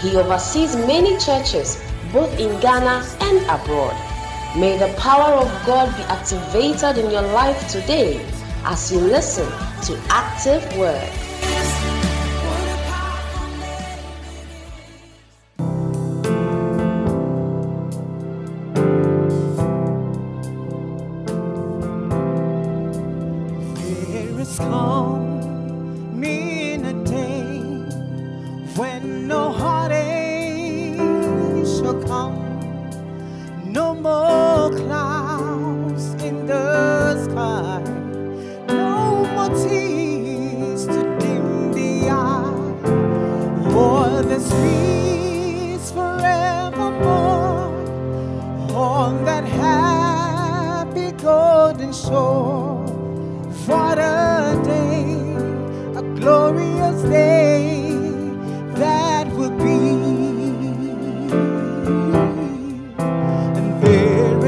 He oversees many churches both in Ghana and abroad. May the power of God be activated in your life today as you listen to Active Word.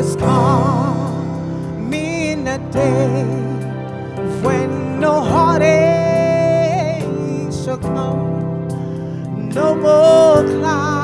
has come in a day when no heartache shall come, no more clouds.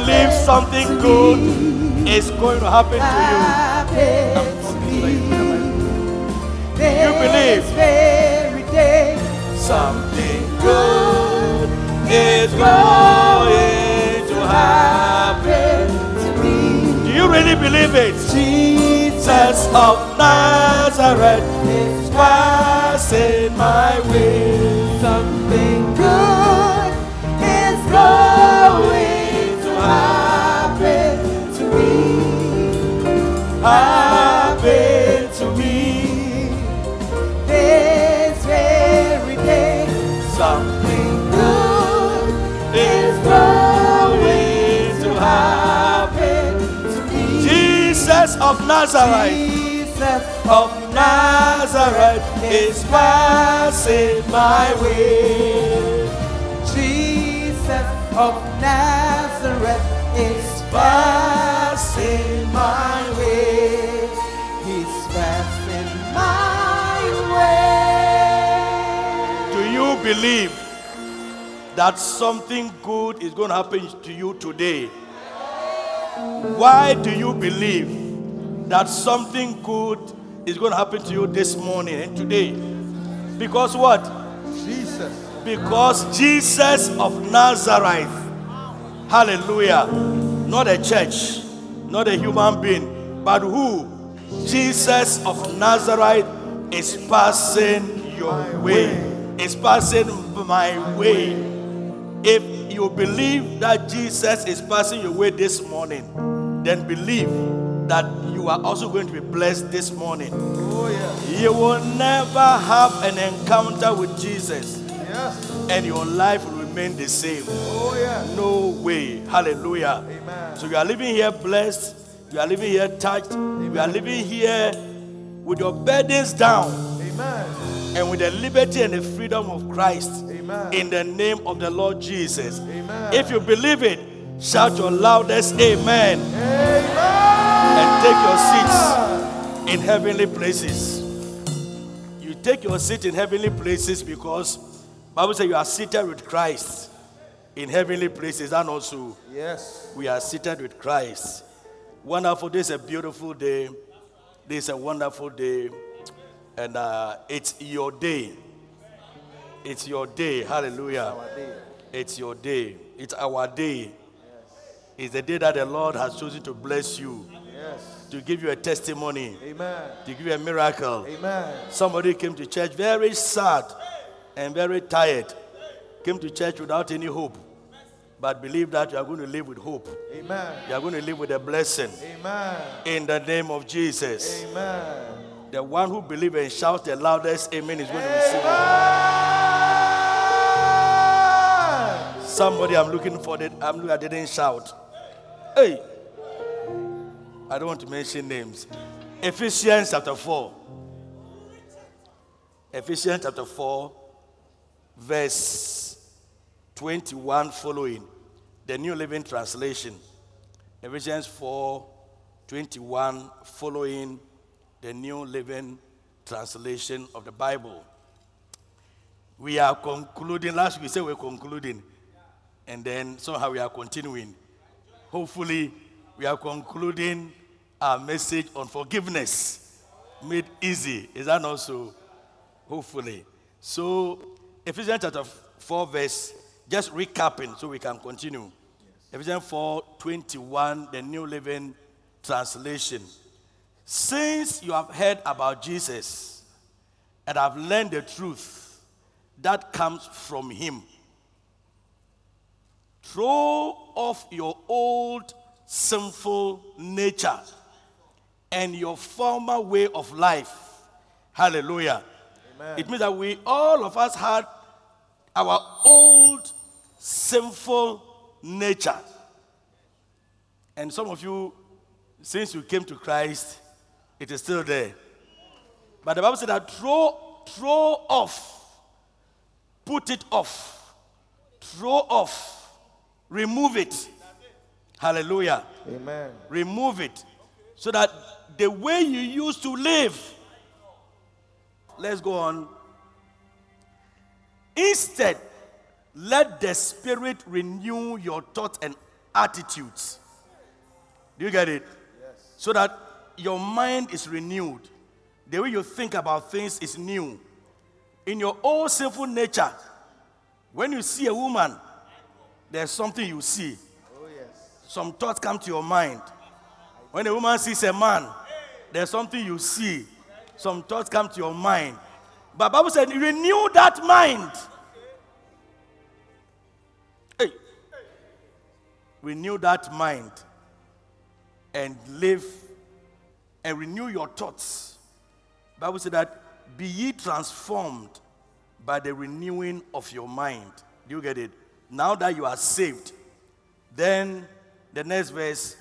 Believe something good is going to happen to you? You believe? Something good is going to happen. to me. Do you really believe it? Jesus of Nazareth is passing my way. Me. Happen to me. This very day, Something good is going to happen. to me. Jesus of Nazareth. Jesus of Nazareth is passing my way. Jesus of Nazareth is passing my way. He's passing my way. Do you believe that something good is going to happen to you today? Why do you believe that something good is going to happen to you this morning and today? Because what? Jesus. Because Jesus of Nazareth, hallelujah, not a church, not a human being, but who? Jesus of Nazareth is passing your way, is passing my way. If you believe that Jesus is passing your way this morning, then believe that you are also going to be blessed this morning. Oh, yeah. You will never have an encounter with Jesus Yes. and your life will remain the same. Oh, yeah. No way. Hallelujah. Amen. So you are living here blessed. You are living here touched. You are living here with your burdens down Amen. and with the liberty and the freedom of Christ Amen. in the name of the Lord Jesus. Amen. If you believe it, shout your loudest amen Amen. and take your seats in heavenly places. You take your seat in heavenly places because Bible says you are seated with Christ in heavenly places and also Yes. we are seated with Christ. Wonderful. This is a beautiful day. This is a wonderful day. And uh, it's your day. It's your day. Hallelujah. It's your day. It's our day. It's the day that the Lord has chosen to bless you, Yes. to give you a testimony, Amen. to give you a miracle. Amen. Somebody came to church very sad and very tired. Came to church without any hope, but believe that you are going to live with hope. Amen. You are going to live with a blessing Amen. in the name of Jesus. Amen. The one who believes and shouts the loudest amen is going to receive it. Somebody, I'm looking for that. I'm looking. I didn't shout. Hey, I don't want to mention names. Ephesians chapter four. Ephesians chapter four, verse twenty-one following, the New Living Translation. Ephesians four, 21, following the New Living Translation of the Bible. We are concluding. Last we said we're concluding, and then somehow we are continuing. Hopefully, we are concluding our message on forgiveness made easy. Is that not so? Hopefully. So, Ephesians chapter 4, verse, just recapping so we can continue. Ephesians 4 21, the New Living Translation. Since you have heard about Jesus and have learned the truth that comes from him, throw off your old sinful nature and your former way of life. Hallelujah. Amen. It means that we, all of us, had our old sinful nature. And some of you, since you came to Christ, it is still there. But the Bible said that throw, throw off, put it off, throw off, remove it. Hallelujah. Amen. Remove it. So that the way you used to live, let's go on. Instead, let the Spirit renew your thoughts and attitudes. Do you get it? Yes. So that your mind is renewed. The way you think about things is new. In your old sinful nature, when you see a woman, there's something you see. Oh, yes. Some thoughts come to your mind. When a woman sees a man, there's something you see. Some thoughts come to your mind. But Bible said, renew that mind. Renew that mind and live and renew your thoughts. Bible said that be ye transformed by the renewing of your mind. Do you get it? Now that you are saved, then the next verse,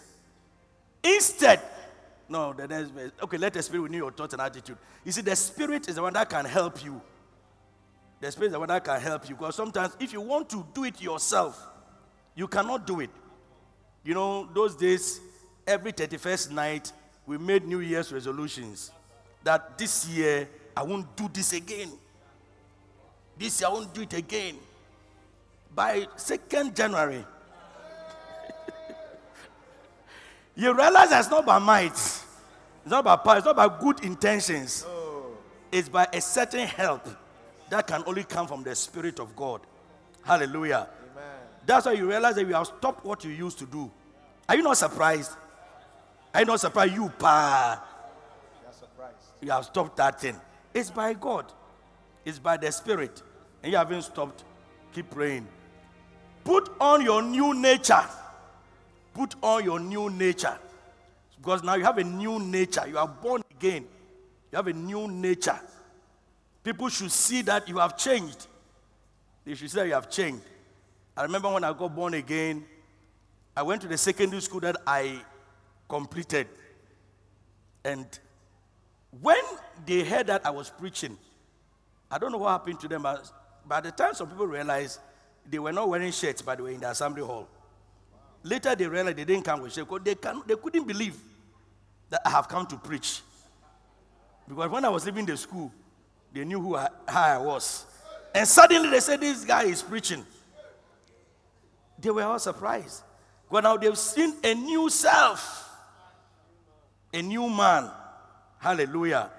instead, no, the next verse, okay, let the Spirit renew your thoughts and attitude. You see, the Spirit is the one that can help you. The Spirit is the one that can help you because sometimes if you want to do it yourself, you cannot do it. You know, those days, every 31st night, we made New Year's resolutions that this year I won't do this again. This year I won't do it again. By 2nd January, you realize that's not by might, it's not by power, it's not by good intentions. Oh. It's by a certain help that can only come from the Spirit of God. Hallelujah. That's why you realize that you have stopped what you used to do. Are you not surprised? Are you not surprised? You, pa, You're surprised. you have stopped that thing. It's by God, it's by the Spirit. And you haven't stopped. Keep praying. Put on your new nature. Put on your new nature. Because now you have a new nature. You are born again. You have a new nature. People should see that you have changed. They should say you have changed. I remember when I got born again, I went to the secondary school that I completed. And when they heard that I was preaching, I don't know what happened to them, but by the time some people realized they were not wearing shirts, by the way, in the assembly hall. Later they realized they didn't come with shirts because they, can, they couldn't believe that I have come to preach. Because when I was leaving the school, they knew who I, I was. And suddenly they said, This guy is preaching. They were all surprised. Because now they've seen a new self, a new man. Hallelujah.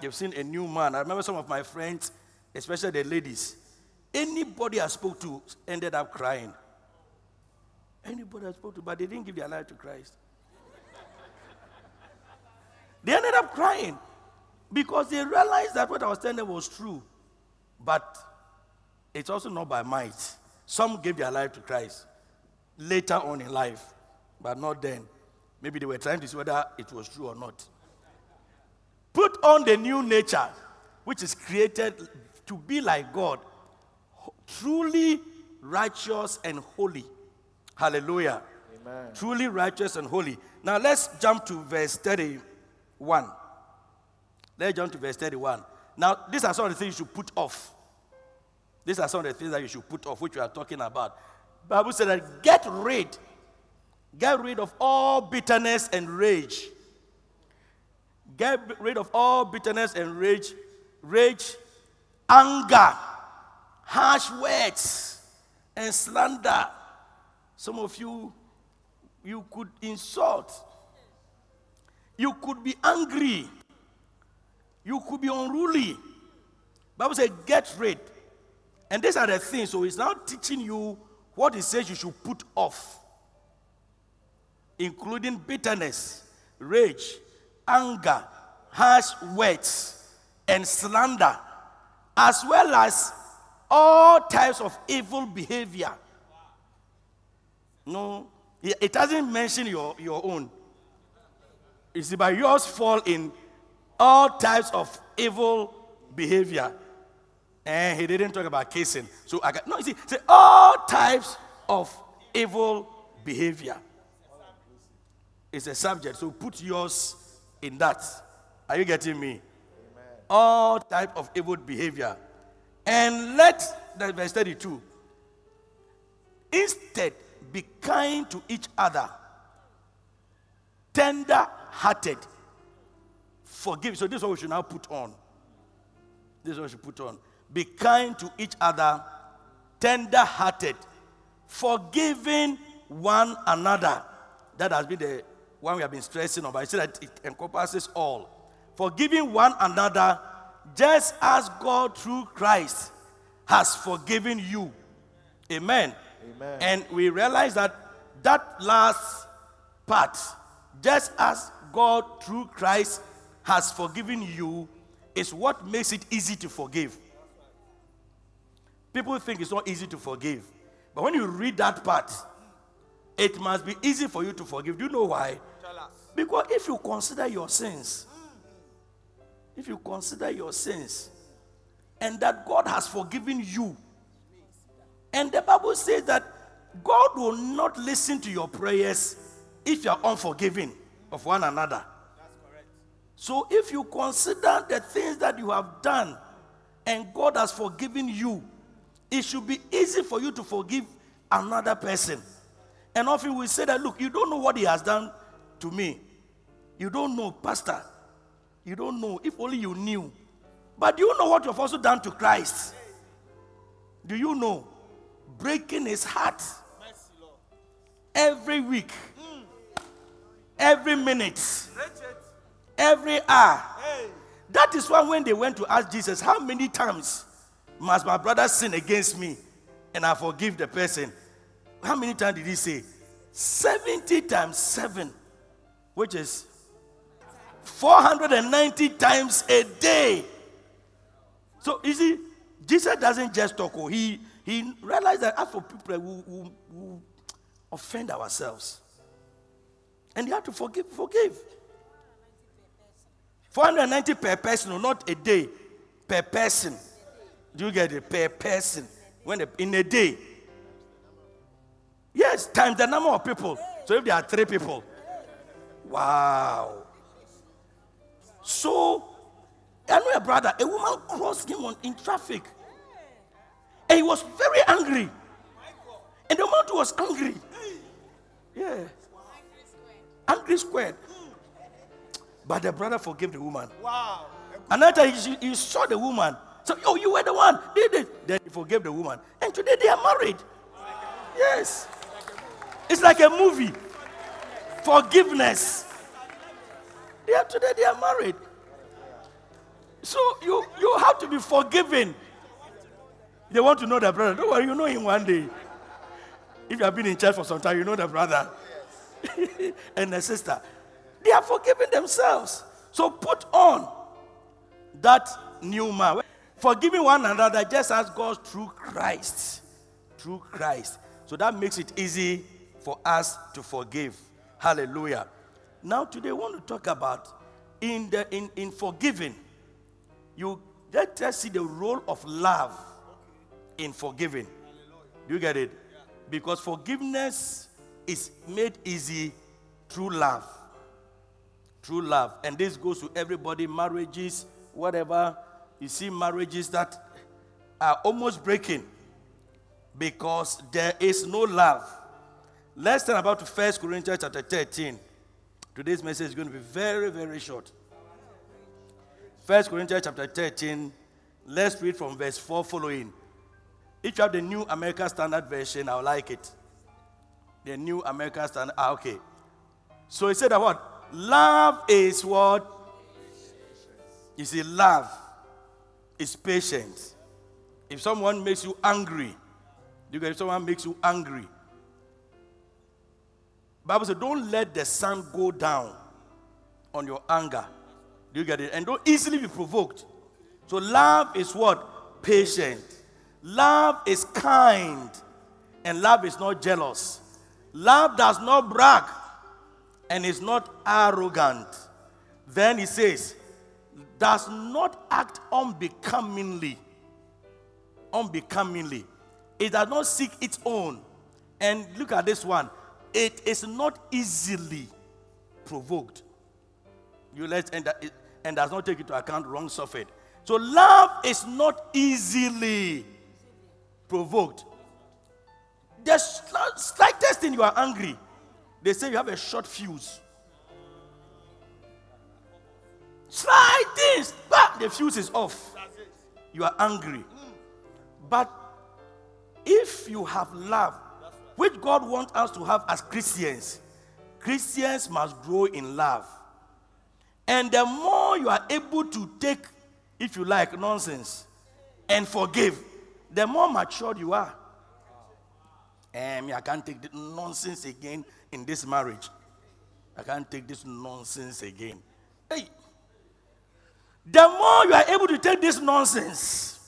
They've seen a new man. I remember some of my friends, especially the ladies, anybody I spoke to ended up crying. Anybody I spoke to, but they didn't give their life to Christ. they ended up crying because they realized that what I was telling them was true. But it's also not by might. Some gave their life to Christ later on in life, but not then. Maybe they were trying to see whether it was true or not. Put on the new nature, which is created to be like God, truly righteous and holy. Hallelujah. Amen. Truly righteous and holy. Now let's jump to verse 31. Let's jump to verse 31. Now, these are some of the things you should put off. These are some of the things that you should put off, which we are talking about. Bible said that get rid Get rid of all bitterness and rage. Get rid of all bitterness and rage, rage, anger, harsh words, and slander. Some of you, you could insult. You could be angry. You could be unruly. Bible says, get rid. And these are the things. So it's now teaching you what it says you should put off, including bitterness, rage, anger, harsh words, and slander, as well as all types of evil behavior. No, it doesn't mention your, your own. See, but yours fall in all types of evil behavior. And he didn't talk about kissing. So I got no, you see, say all types of evil behavior. It's a subject. So put yours in that. Are you getting me? Amen. All type of evil behavior. And let the verse 32. Instead, be kind to each other, tender hearted, forgive. So this is what we should now put on. This is what we should put on. Be kind to each other, tender hearted, forgiving one another. That has been the one we have been stressing on, but I said that it encompasses all. Forgiving one another, just as God through Christ has forgiven you. Amen. Amen. And we realize that that last part, just as God through Christ has forgiven you, is what makes it easy to forgive. People think it's not easy to forgive. But when you read that part, it must be easy for you to forgive. Do you know why? Because if you consider your sins, if you consider your sins, and that God has forgiven you, and the Bible says that God will not listen to your prayers if you are unforgiving of one another. So if you consider the things that you have done and God has forgiven you, it should be easy for you to forgive another person. And often we say that, look, you don't know what he has done to me. You don't know, Pastor. You don't know. If only you knew. But do you know what you've also done to Christ? Do you know? Breaking his heart every week, every minute, every hour. That is why when they went to ask Jesus, How many times must my brother sin against me and I forgive the person? How many times did he say? 70 times 7, which is 490 times a day. So, you see, Jesus doesn't just talk, oh, he, he realized that for people who, who, who offend ourselves, and you have to forgive, forgive. 490 per person, not a day, per person. Do you get it? Per person. When the, in a day. Yes, times the number of people. So if there are three people, wow. So, I know a brother, a woman crossed him on, in traffic. And he was very angry. And the woman was angry. Yeah. Angry squared. But the brother forgave the woman. Wow. Another he, he saw the woman. So, oh, you were the one. Did it? Then he forgave the woman. And today they are married. Yes. It's like a movie. Forgiveness. They are today they are married. So you you have to be forgiven. They want to know their brother. Don't worry, you know him one day. If you have been in church for some time, you know the brother and the sister. They are forgiving themselves. So put on that new man. Forgiving one another just as God through Christ. Through Christ. So that makes it easy for us to forgive. Hallelujah. Now today I want to talk about in the in, in forgiving. You let us see the role of love in forgiving. Do you get it? Because forgiveness is made easy through love. Through love. And this goes to everybody, marriages, whatever. You see marriages that are almost breaking because there is no love. Let's turn about to 1 Corinthians chapter 13. Today's message is going to be very, very short. 1 Corinthians chapter 13. Let's read from verse 4 following. If you have the New American Standard Version, I like it. The New American Standard. Ah, okay. So he said that what? Love is what? You see, love is patient. If someone makes you angry, do you get if someone makes you angry. Bible says, don't let the sun go down on your anger. Do you get it? And don't easily be provoked. So love is what? Patient. Love is kind. And love is not jealous. Love does not brag and is not arrogant. Then he says, does not act unbecomingly. Unbecomingly. It does not seek its own. And look at this one. It is not easily provoked. You let and, and does not take into account wrong suffered. So love is not easily provoked. The slightest thing you are angry, they say you have a short fuse. Slight this, but the fuse is off. You are angry. But if you have love, which God wants us to have as Christians, Christians must grow in love. And the more you are able to take, if you like, nonsense and forgive, the more matured you are. Um, I can't take the nonsense again in this marriage. I can't take this nonsense again. Hey, the more you are able to take this nonsense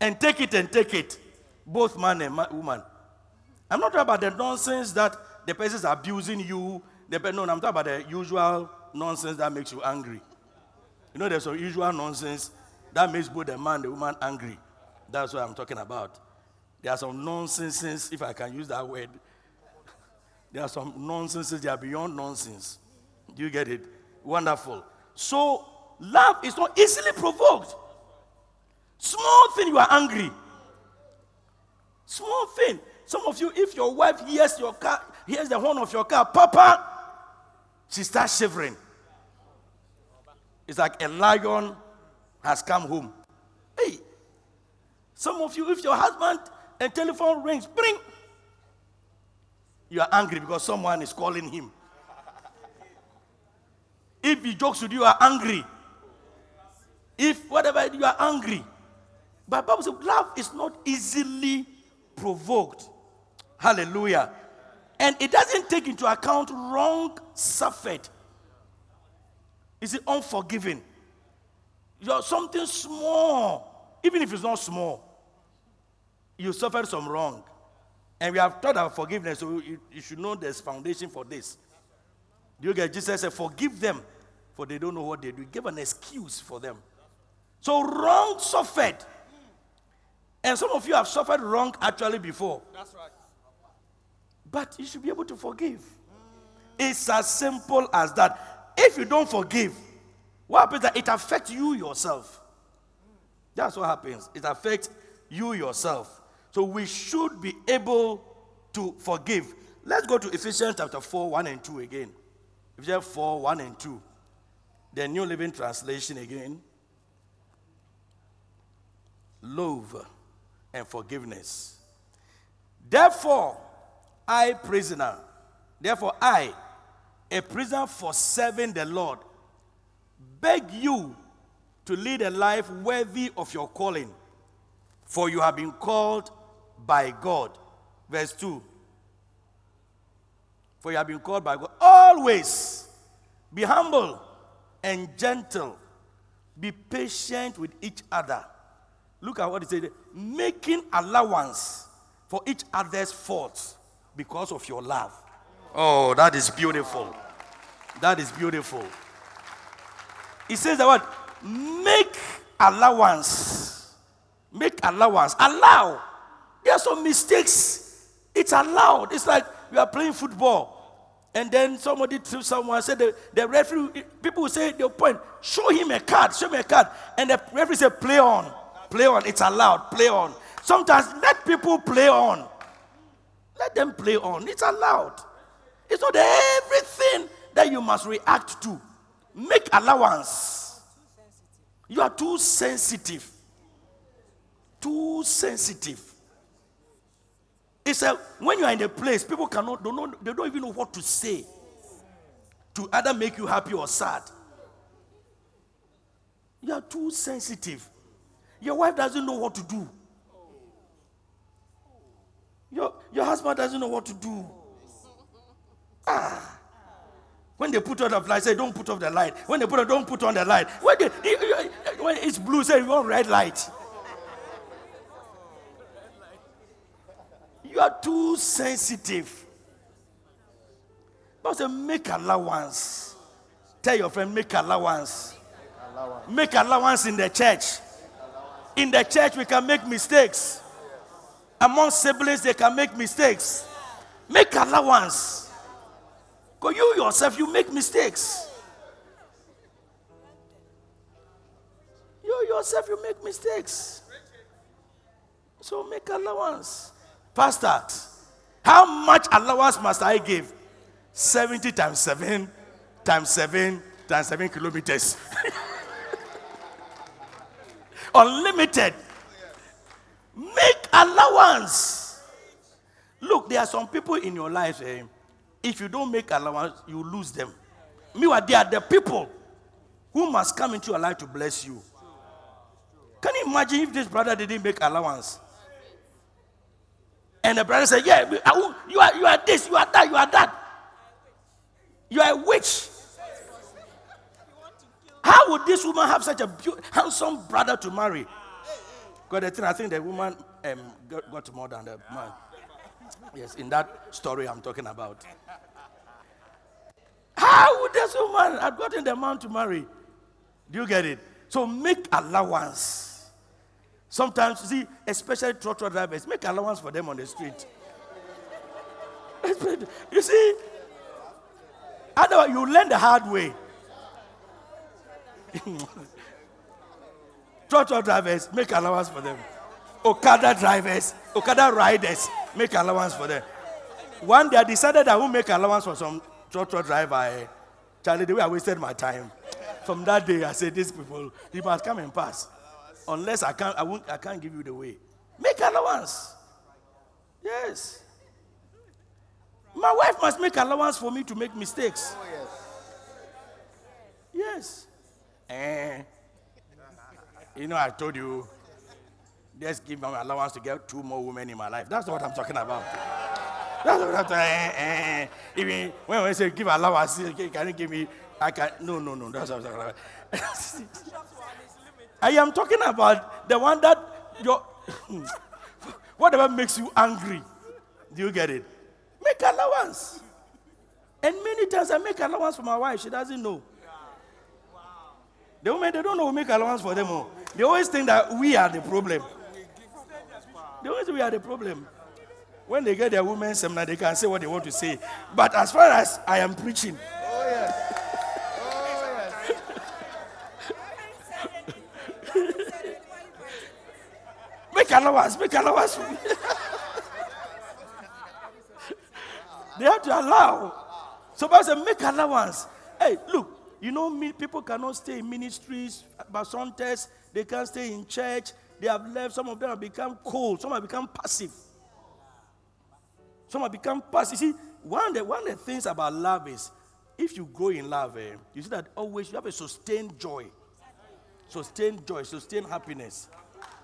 and take it and take it, both man and man, woman. I'm not talking about the nonsense that the person is abusing you. No, I'm talking about the usual nonsense that makes you angry. You know, there's some usual nonsense that makes both the man and the woman angry. That's what I'm talking about. There are some nonsenses, if I can use that word. There are some nonsenses, they are beyond nonsense. Do you get it? Wonderful. So, love is not easily provoked. Small thing, you are angry. Small thing. Some of you, if your wife hears your car, hears the horn of your car, Papa, she starts shivering. It's like a lion has come home. Hey, some of you, if your husband and telephone rings, bring, you are angry because someone is calling him. If he jokes with you, you are angry. If whatever you are angry. But Bible says love is not easily provoked. Hallelujah. And it doesn't take into account wrong suffered. Is it unforgiving? You're something small, even if it's not small, you suffered some wrong. And we have taught about forgiveness, so you, you should know there's foundation for this. Do you get Jesus said, Forgive them, for they don't know what they do. Give an excuse for them. So wrong suffered. And some of you have suffered wrong actually before. That's right. But you should be able to forgive. It's as simple as that. If you don't forgive, what happens that it affects you yourself. That's what happens. It affects you yourself. So we should be able to forgive. Let's go to Ephesians chapter 4, 1 and 2 again. Ephesians 4, 1 and 2. The New Living Translation again. Love and forgiveness. Therefore, I, prisoner, therefore, I, a prisoner for serving the Lord, beg you to lead a life worthy of your calling, for you have been called by God. Verse 2. For you have been called by God. Always be humble and gentle. Be patient with each other. Look at what he said. Making allowance for each other's faults because of your love. Oh, that is beautiful. That is beautiful. He says that what? Make allowance. Make allowance. Allow. There are some mistakes. It's allowed. It's like you are playing football. And then somebody to someone said the, the referee, people will say they'll point, show him a card, show me a card. And the referee said, play on, play on, it's allowed, play on. Sometimes let people play on. Let them play on. It's allowed. It's not everything that you must react to. Make allowance. You are too sensitive. Too sensitive. It's a when you are in a place, people cannot don't know, they don't even know what to say to either make you happy or sad. You are too sensitive. Your wife doesn't know what to do. Your, your husband doesn't know what to do. Ah. When they put on the light, say, don't put off the light. When they put on, don't put on the light. When, they, when it's blue, say, you want red light. You are too sensitive. But say, make allowance. Tell your friend, make allowance. allowance. Make allowance in the church. In the church, we can make mistakes. Among siblings, they can make mistakes. Make allowance. Because you yourself, you make mistakes. You yourself, you make mistakes. So make allowance. Pastor, how much allowance must I give? 70 times 7 times 7 times 7 kilometers. Unlimited. Make allowance. Look, there are some people in your life, eh, if you don't make allowance, you lose them. Meanwhile, they are the people who must come into your life to bless you. Can you imagine if this brother didn't make allowance? And the brother said, Yeah, you are, you are this, you are that, you are that. You are a witch. How would this woman have such a handsome brother to marry? Because the thing, I think the woman um, got, got more than the man. Yes, in that story I'm talking about. How would this woman have gotten the man to marry? Do you get it? So make allowance. Sometimes, you see, especially trotro drivers, make allowance for them on the street. you see, otherwise you learn the hard way. trotro drivers, make allowance for them. Okada drivers, Okada riders, make allowance for them. One day I decided I will make allowance for some trotro driver. Eh? Charlie, the way I wasted my time. From that day, I said, These people, you must come and pass. Unless I can't, I, won't, I can't give you the way. Make allowance. Yes. My wife must make allowance for me to make mistakes. Oh, yes. Eh. You know, I told you just give me allowance to get two more women in my life. That's what I'm talking about. That's what I'm talking eh, eh, eh. Even when I say give allowance, can you give me? I can. No, no, no. That's what I'm talking about. I am talking about the one that your whatever makes you angry. Do you get it? Make allowance. And many times I make allowance for my wife. She doesn't know. The women, they don't know we make allowance for them. All. They always think that we are the problem. They always we are the problem. When they get their women's seminar, they can say what they want to say. But as far as I am preaching, oh yes, oh make allowance, make allowance for me. they have to allow. So I said, make allowance. Hey, look, you know, people cannot stay in ministries, sometimes they can't stay in church. They have left. Some of them have become cold. Some have become passive. Some have become passive. You see, one of, the, one of the things about love is if you grow in love, eh, you see that always you have a sustained joy. Sustained joy, sustained happiness.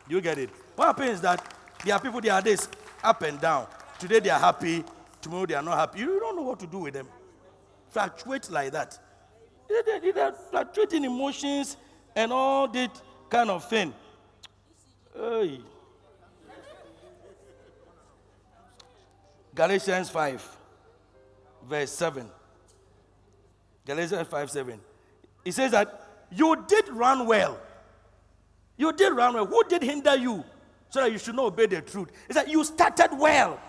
You get it? What happens is that there are people, they are this, up and down. Today they are happy, tomorrow they are not happy. You don't know what to do with them. Fluctuate like that. They, are fluctuating emotions and all that kind of thing. Hey. Galatians 5, verse 7. Galatians 5 7. It says that you did run well. You did run well. Who did hinder you so that you should not obey the truth? It's that you started well.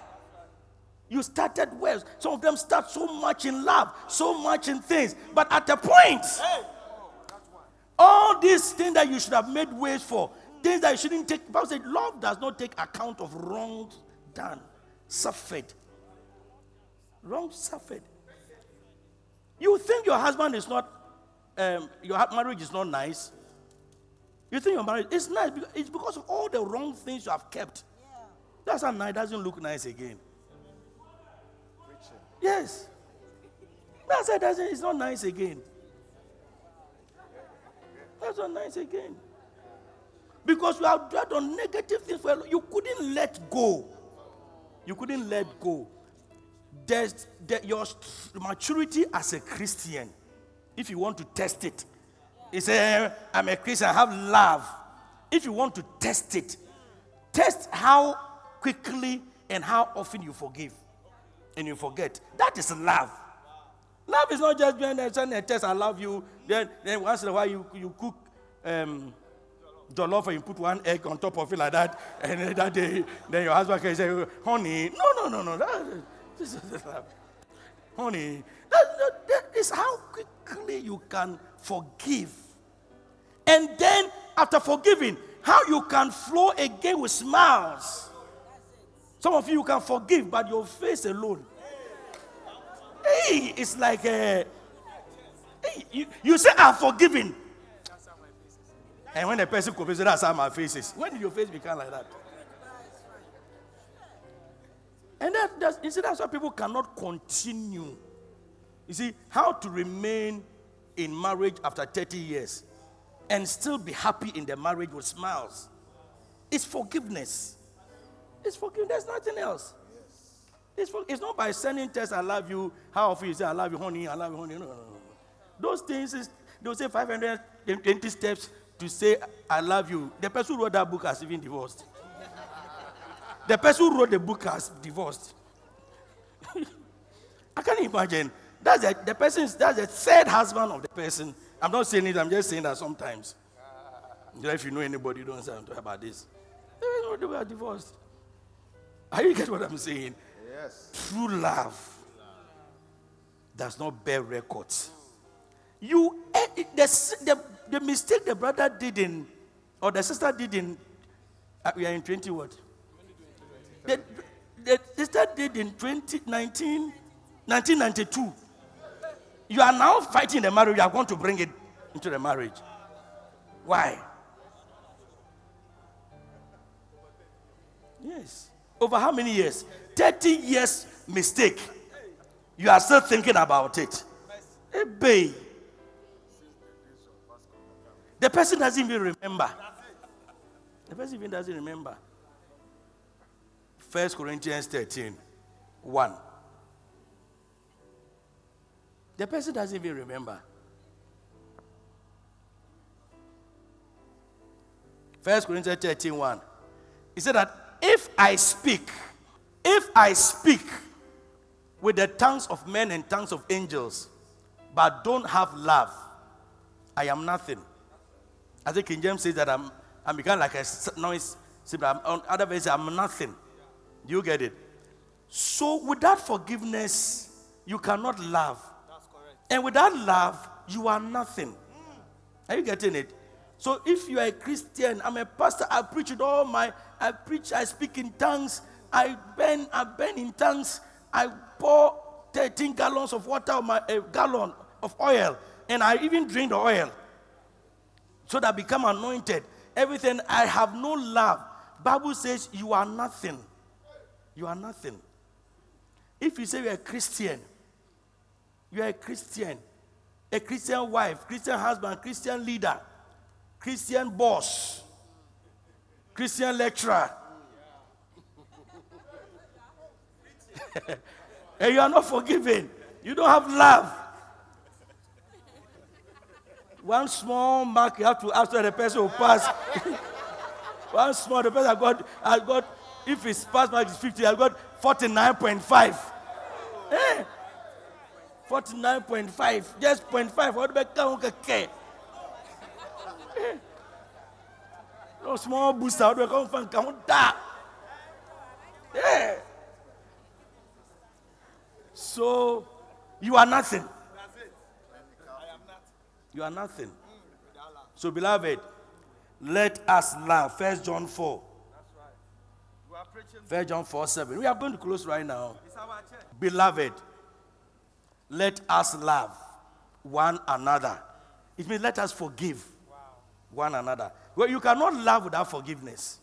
You started well. Some of them start so much in love, so much in things. But at a point, all these things that you should have made ways for, things that you shouldn't take. Bible said, love does not take account of wrongs done, suffered, Wrong suffered. You think your husband is not, um, your marriage is not nice. You think your marriage is nice. It's because of all the wrong things you have kept. That's why it doesn't look nice again. Yes. That's why it it's not nice again. That's not nice again. Because you have dwelt on negative things for you couldn't let go. You couldn't let go. There's the, your maturity as a Christian, if you want to test it, you say, eh, I'm a Christian, I have love. If you want to test it, test how quickly and how often you forgive and you forget. That is love. Love is not just being there, sending a test, I love you. Then, then once in a while you, you cook um, jollof and you put one egg on top of it like that, and then that day, then your husband can say, honey, no, no, no, no, that, this is love. Honey, that, that, that is how quickly you can forgive. And then, after forgiving, how you can flow again with smiles. Some of you can forgive, but your face alone. Hey, it's like a, uh, hey, you, you say, I'm forgiven. And when the person comes, that's how my face is. When did your face become like that? And that, that's, you see, that's why people cannot continue. You see, how to remain in marriage after 30 years and still be happy in the marriage with smiles. It's forgiveness. It's forgiveness, there's nothing else. It's, for, it's not by sending text, I love you, how often you say, I love you, honey, I love you, honey. No, no, no. Those things, is, they'll say 520 steps to say, I love you. The person who wrote that book has even divorced. the person who wrote the book has divorced. I can't imagine. That's the, the person, that's the third husband of the person. I'm not saying it, I'm just saying that sometimes. If you know anybody, don't say about this. They were divorced. Are you get what I'm saying? Yes. True love does not bear records. You eh, the, the, the mistake the brother did in or the sister did in uh, we are in 20 what? The, the sister did in 2019 1992. You are now fighting the marriage. You are going to bring it into the marriage. Why? Yes. Over how many years? 30 years mistake. You are still thinking about it. Hey, The person doesn't even remember. The person even doesn't remember. First Corinthians 13, 1. The person doesn't even remember. First Corinthians 13, 1. He said that if I speak, if I speak with the tongues of men and tongues of angels, but don't have love, I am nothing. I think King James says that I'm, I'm become like a noise. On other verses, I'm nothing. Do you get it? So without forgiveness, you cannot love. And without love, you are nothing. Are you getting it? So if you are a Christian, I'm a pastor, I preach it all my, I preach, I speak in tongues, I burn, I burn in tongues, I pour 13 gallons of water my a gallon of oil, and I even drink the oil. So that I become anointed. Everything I have no love. Bible says you are nothing. You are nothing. If you say you're a Christian, you are a Christian, a Christian wife, Christian husband, Christian leader, Christian boss, Christian lecturer. and you are not forgiven. You don't have love. One small mark you have to ask the person who pass. One small, the person I got, I got, if his pass mark is 50, I got 49.5. Eh? 49.5, just 0.5. What about? No small booster, what about count count that? Yeah. So you are nothing. You are nothing. So, beloved, let us love. First John 4. First John 4 7. We are going to close right now. Beloved, let us love one another. It means let us forgive one another. Well, you cannot love without forgiveness.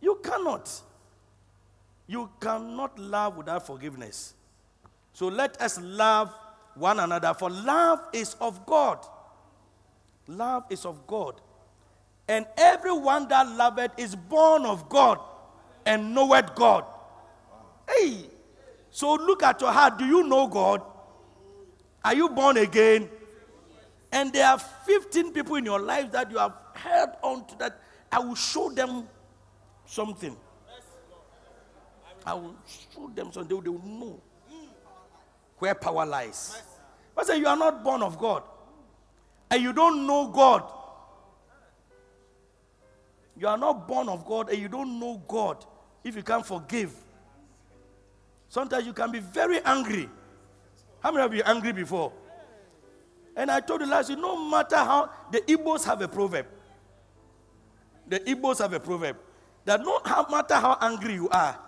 You cannot. You cannot love without forgiveness. So let us love one another, for love is of God. Love is of God. And everyone that loveth is born of God and knoweth God. Hey, so look at your heart. Do you know God? Are you born again? And there are 15 people in your life that you have held on to that. I will show them something. I will show them something. They will know where power lies. But say you are not born of God and you don't know God. You are not born of God and you don't know God if you can't forgive. Sometimes you can be very angry. How many of you angry before? And I told you last week, no matter how the Igbos have a proverb. The Igbos have a proverb that no matter how angry you are,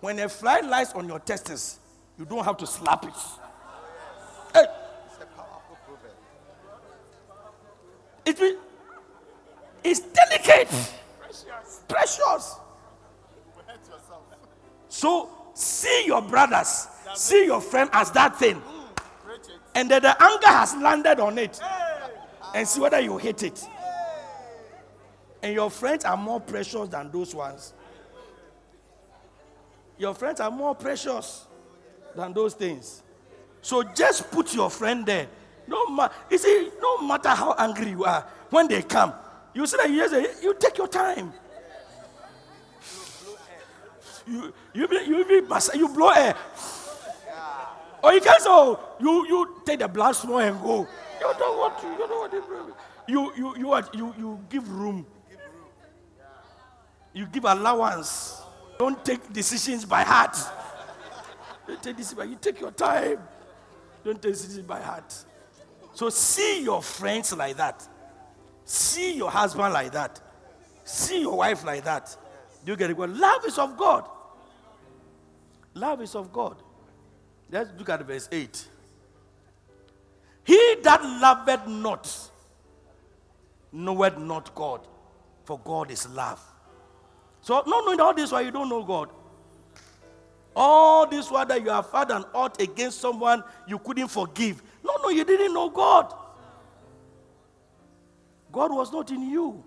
when a fly lies on your testes, you don't have to slap it. Hey. It's a powerful proverb. It it's delicate, Precious. precious. So see your brothers, see your friend as that thing. And that the anger has landed on it, and see whether you hate it. And your friends are more precious than those ones. Your friends are more precious than those things. So just put your friend there. No ma- you see, no matter how angry you are, when they come, you see that you, just- you take your time. You you be, you be you blow air. Or you can so oh, you you take the blood small and go. You don't want to. You don't want to. You you you what you you give room. You give allowance. Don't take decisions by heart. Don't take this, you take your time. Don't take decisions by heart. So see your friends like that. See your husband like that. See your wife like that. Do you get it? Well, love is of God. Love is of God. Let's look at verse 8. He that loveth not knoweth not God, for God is love. So, not knowing all this why you don't know God. All this while that you have had an ought against someone you couldn't forgive. No, no, you didn't know God. God was not in you.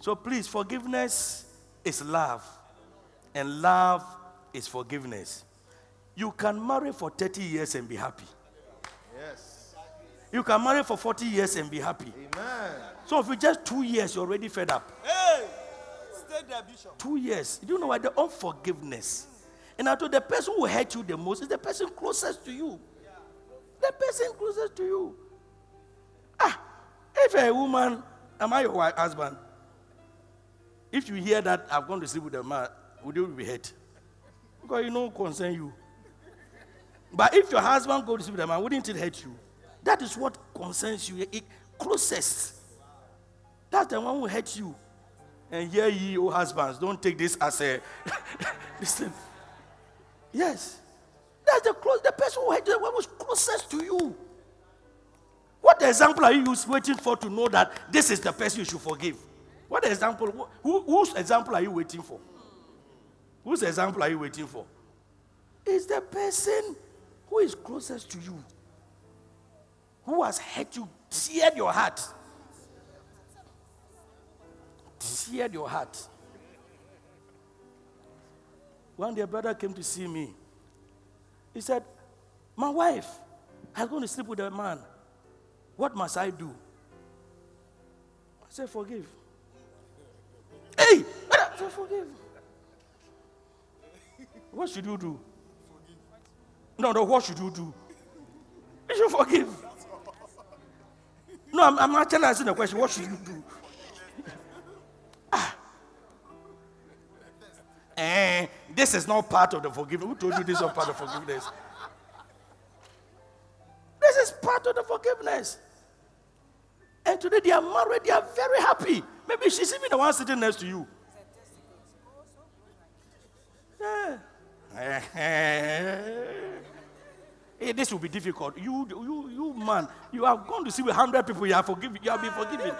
So please, forgiveness is love, and love is forgiveness. You can marry for 30 years and be happy. Yes. You can marry for 40 years and be happy. Amen. So if you just two years, you're already fed up. Hey! Stay there, Bishop. Two years. Do you know why? The unforgiveness. And I told the person who hurt you the most is the person closest to you. The person closest to you. Ah, if a woman, am I your wife, husband? If you hear that I've gone to sleep with a man, would you be hurt? Because you know concern you. But if your husband goes to a man, wouldn't it hurt you? That is what concerns you. It closest. That's the one who hurt you. And hear ye, O husbands, don't take this as a listen. Yes. That's the close the person who hurt you, the one who's closest to you. What example are you waiting for to know that this is the person you should forgive? What example? Who, whose example are you waiting for? Whose example are you waiting for? It's the person who is closest to you, who has hurt you, teared your heart. Teared your heart. One day, a brother came to see me. He said, My wife has gone to sleep with a man. What must I do? I said, Forgive. Hey! I said, Forgive. What should you do? No, no, what should you do? You should forgive. No, I'm, I'm actually asking the question. What should you do? Ah. Eh, this is not part of the forgiveness. Who told you this is not part of forgiveness? This is part of the forgiveness. And today they are married, they are very happy. Maybe she's even the one sitting next to you. Yeah. Hey, this will be difficult. You, you, you, man, you have gone to see with 100 people, you have, forgiven, you have been forgiven.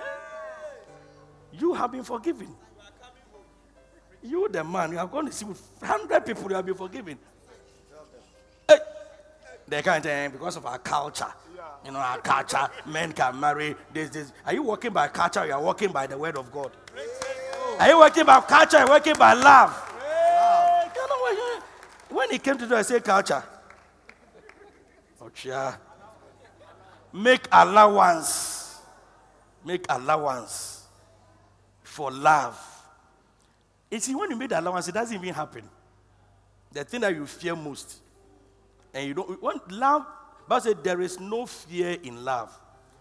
You have been forgiven. You, the man, you have gone to see with 100 people, you have been forgiven. Hey, they can't, uh, because of our culture. You know, our culture, men can marry. This, this. Are you walking by culture? You are walking by the word of God. Are you working by culture? You are you working by love? When he came to do, I said culture. Yeah. Make allowance. Make allowance for love. You see, when you make allowance, it doesn't even happen. The thing that you fear most. And you don't want love but said, There is no fear in love,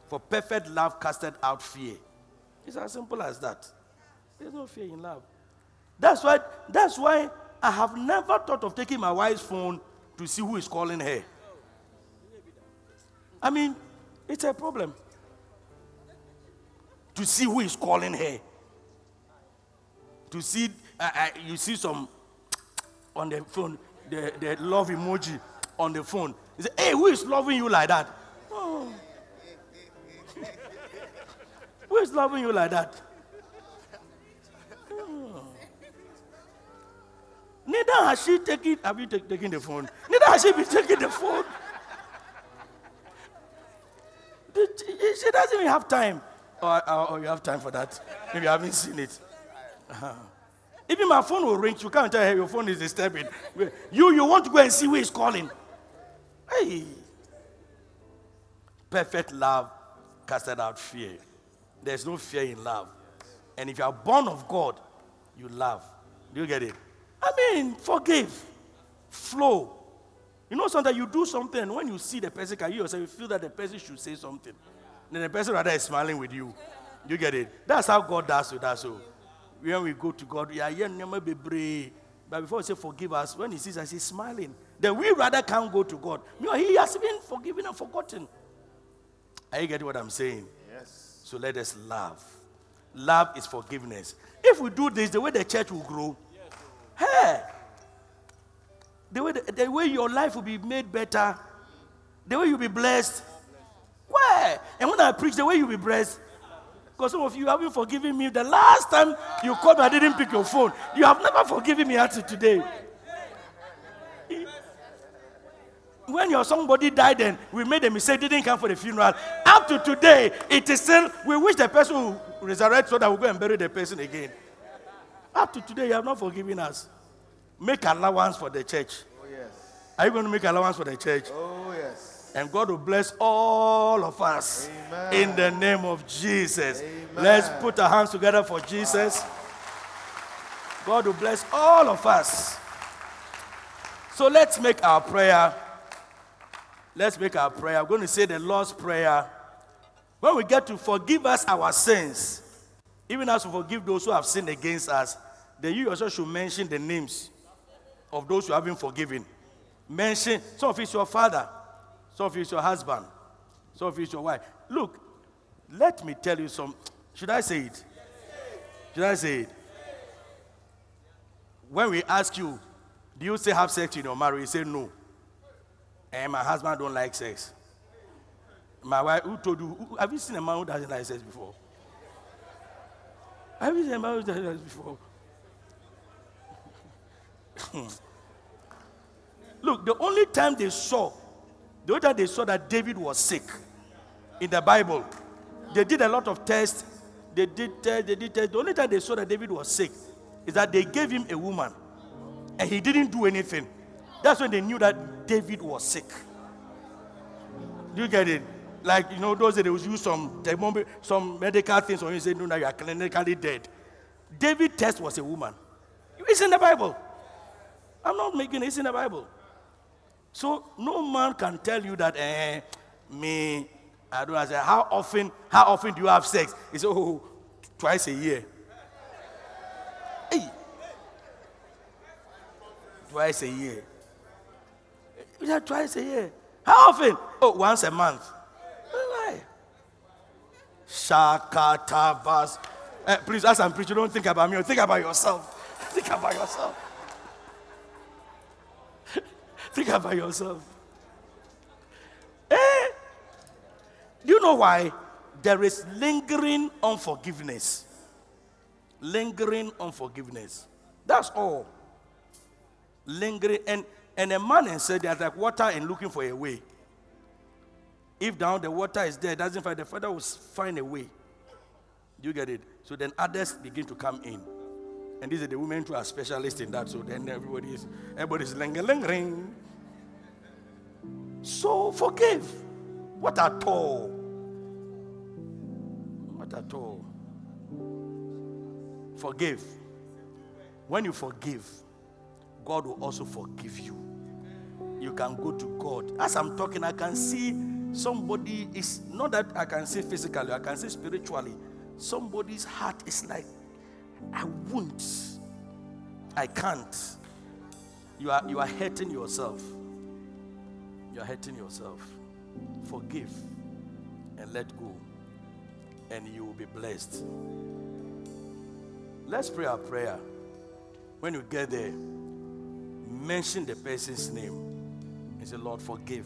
for perfect love casted out fear. It's as simple as that. There's no fear in love. That's why, that's why I have never thought of taking my wife's phone to see who is calling her. I mean, it's a problem to see who is calling her. To see, uh, uh, you see some on the phone, the, the love emoji on the phone. He said, Hey, who is loving you like that? Oh. who is loving you like that? Neither has she taken, have you take, taken the phone? Neither has she been taking the phone. She doesn't even have time. Or, or, or, you have time for that. Maybe you haven't seen it. Uh-huh. Even my phone will ring. You can't tell her your phone is disturbing. You, you want to go and see who is calling. Hey. Perfect love casted out fear. There's no fear in love. And if you are born of God, you love. Do you get it? I mean, forgive, flow. You know, sometimes you do something, and when you see the person, can you yourself you feel that the person should say something. Then the person rather is smiling with you. You get it? That's how God does with us. So when we go to God, yeah, yeah, never be brave. But before we say forgive us, when he sees us, he's smiling. Then we rather can't go to God. You know, he has been forgiven and forgotten. Are you getting what I'm saying? Yes. So let us love. Love is forgiveness. If we do this, the way the church will grow, yes. hey, the way, the, the way your life will be made better, the way you'll be blessed. Why? And when I preach, the way you'll be blessed, because some of you haven't forgiven me. The last time you called me, I didn't pick your phone. You have never forgiven me until today. when your somebody died and we made a mistake, didn't come for the funeral, up to today, it is still, we wish the person will resurrect so that we'll go and bury the person again. Up to today, you have not forgiven us. Make allowance for the church. Oh, yes. Are you going to make allowance for the church? Oh, yes. And God will bless all of us Amen. in the name of Jesus. Amen. Let's put our hands together for Jesus. God will bless all of us. So let's make our prayer. Let's make our prayer. I'm going to say the Lord's Prayer. When we get to forgive us our sins, even as we forgive those who have sinned against us, then you also should mention the names of those who have been forgiven. Mention, some of it's your father, some of it's your husband, some of it's your wife. Look, let me tell you some. Should I say it? Should I say it? When we ask you, do you still have sex in your marriage? You say no. And my husband don't like sex. My wife, who told you? Have you seen a man who doesn't like sex before? Have you seen a man who doesn't like sex before? Hmm. Look, the only time they saw, the only time they saw that David was sick in the Bible, they did a lot of tests. They did tests, they did tests. The only time they saw that David was sick is that they gave him a woman and he didn't do anything. That's when they knew that David was sick. Do you get it? Like, you know, those days they would use some, some medical things when you say, no, now you are clinically dead. David test was a woman. It's in the Bible. I'm not making it, it's in the Bible. So no man can tell you that, eh, me, I don't know. How often, how often do you have sex? He said, oh, twice a year. Hey. Twice a year. Said, twice a year. How often? Oh, once a month. Why? Shakatabas. Eh, please, as I'm preaching, don't think about me. Think about yourself. Think about yourself. Think about yourself. Eh? Do you know why? There is lingering unforgiveness. Lingering unforgiveness. That's all. Lingering and and a man and said there's like water and looking for a way. If down the water is there, doesn't find the father will find a way. You get it? So then others begin to come in. And these are the women who are specialists in that. So then everybody is everybody's lingering, lingering. So forgive. What at all? What at all? Forgive. When you forgive, God will also forgive you. You can go to God. As I'm talking, I can see somebody is not that I can see physically, I can see spiritually. Somebody's heart is like, I won't. I can't. You are you are hurting yourself. You are hurting yourself. Forgive and let go, and you will be blessed. Let's pray our prayer. When you get there, mention the person's name and say, Lord, forgive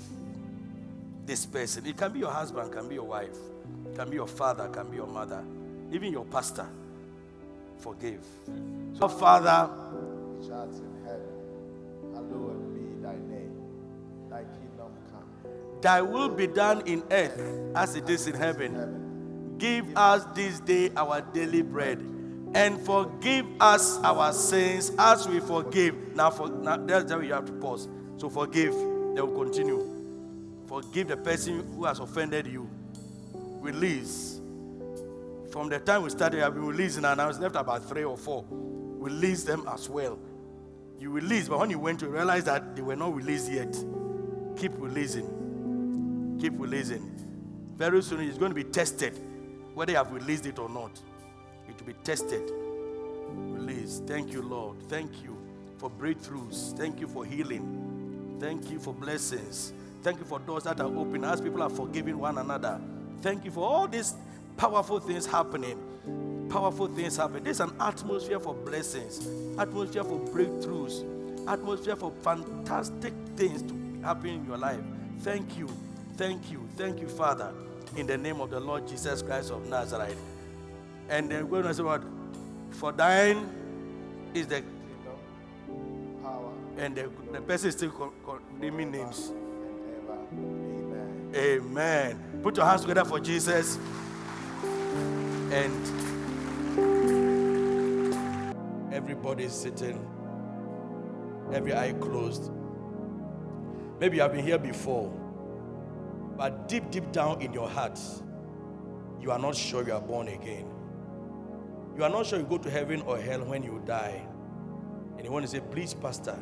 this person. It can be your husband, can be your wife, can be your father, can be your mother, even your pastor. Forgive. So, Father, Thy will be done in earth as it is in heaven. Heaven. Give us this day our daily bread, and forgive us our sins as we forgive. Now, for, now that's where you have to pause. So forgive. They will continue. Forgive the person who has offended you. Release. From the time we started, I've been releasing, and I was left about three or four. Release them as well. You release, but when you went to realize that they were not released yet, keep releasing. Keep releasing. Very soon it's going to be tested whether you have released it or not. It will be tested. Release. Thank you, Lord. Thank you for breakthroughs. Thank you for healing. Thank you for blessings. Thank you for doors that are open as people are forgiving one another. Thank you for all these powerful things happening. Powerful things happening. There's an atmosphere for blessings, atmosphere for breakthroughs, atmosphere for fantastic things to happen in your life. Thank you. Thank you. Thank you, Father, in the name of the Lord Jesus Christ of Nazareth. And then we're going to say what? For thine is the Kingdom, power, and the, the person is still naming names. Amen. Amen. Put your hands together for Jesus. And everybody is sitting, every eye closed. Maybe you have been here before, but deep, deep down in your heart, you are not sure you are born again. You are not sure you go to heaven or hell when you die. And you want to say, Please, Pastor,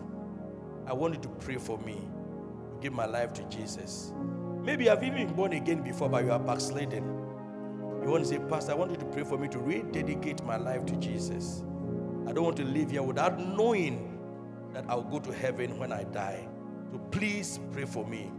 I want you to pray for me to give my life to Jesus. Maybe you have even been born again before, but you are backslidden. You want to say, Pastor, I want you to pray for me to rededicate my life to Jesus. I don't want to live here without knowing that I'll go to heaven when I die. So please pray for me.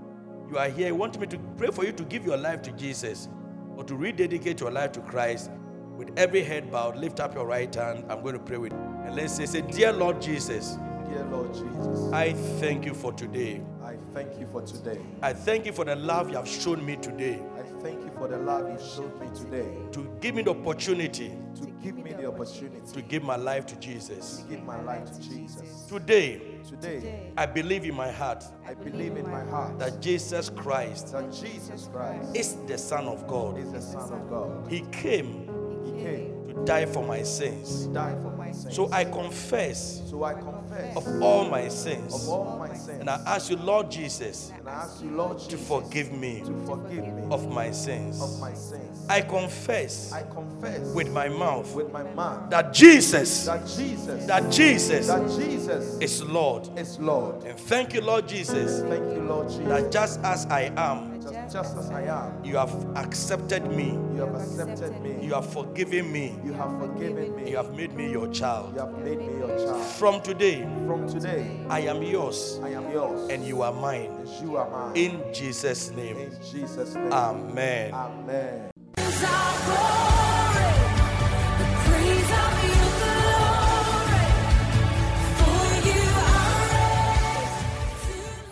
You are here, you want me to pray for you to give your life to Jesus or to rededicate your life to Christ. With every head bowed, lift up your right hand. I'm going to pray with you. And let's say, say, Dear Lord Jesus, Dear Lord Jesus, I thank you for today. I thank you for today. I thank you for the love you have shown me today I thank you for the love you showed me today to give me the opportunity to give me the opportunity to give my life to Jesus. give my life to Jesus. Today, Today, I believe in my heart I believe in my heart that Jesus Christ that Jesus Christ is the Son of God. is the Son of God. He came He came to die for my sins. die for my sins. So I confess So I confess of all my of sins. all my sins. And I ask you, Lord Jesus, And I ask you, Lord to forgive me to forgive me of my sins. of my sins. I confess I confess with my mouth with my mouth that Jesus, that Jesus, that Jesus that Jesus is Lord. is Lord. And thank you, Lord Jesus, Thank you, Lord Jesus. that just as I am, just, just as I am, you have accepted me, you have accepted me. you have forgiven me, You have forgiven me. you have made me your child. You have made me your child. From today, From today, I am yours I am yours. and you are mine. and you are mine. In Jesus' name, In Jesus' name. Amen. Amen.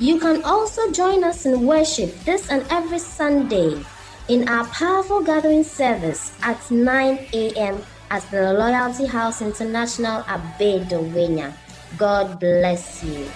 You can also join us in worship this and every Sunday in our powerful gathering service at 9 a.m. at the Loyalty House International at Bedouina. God bless you.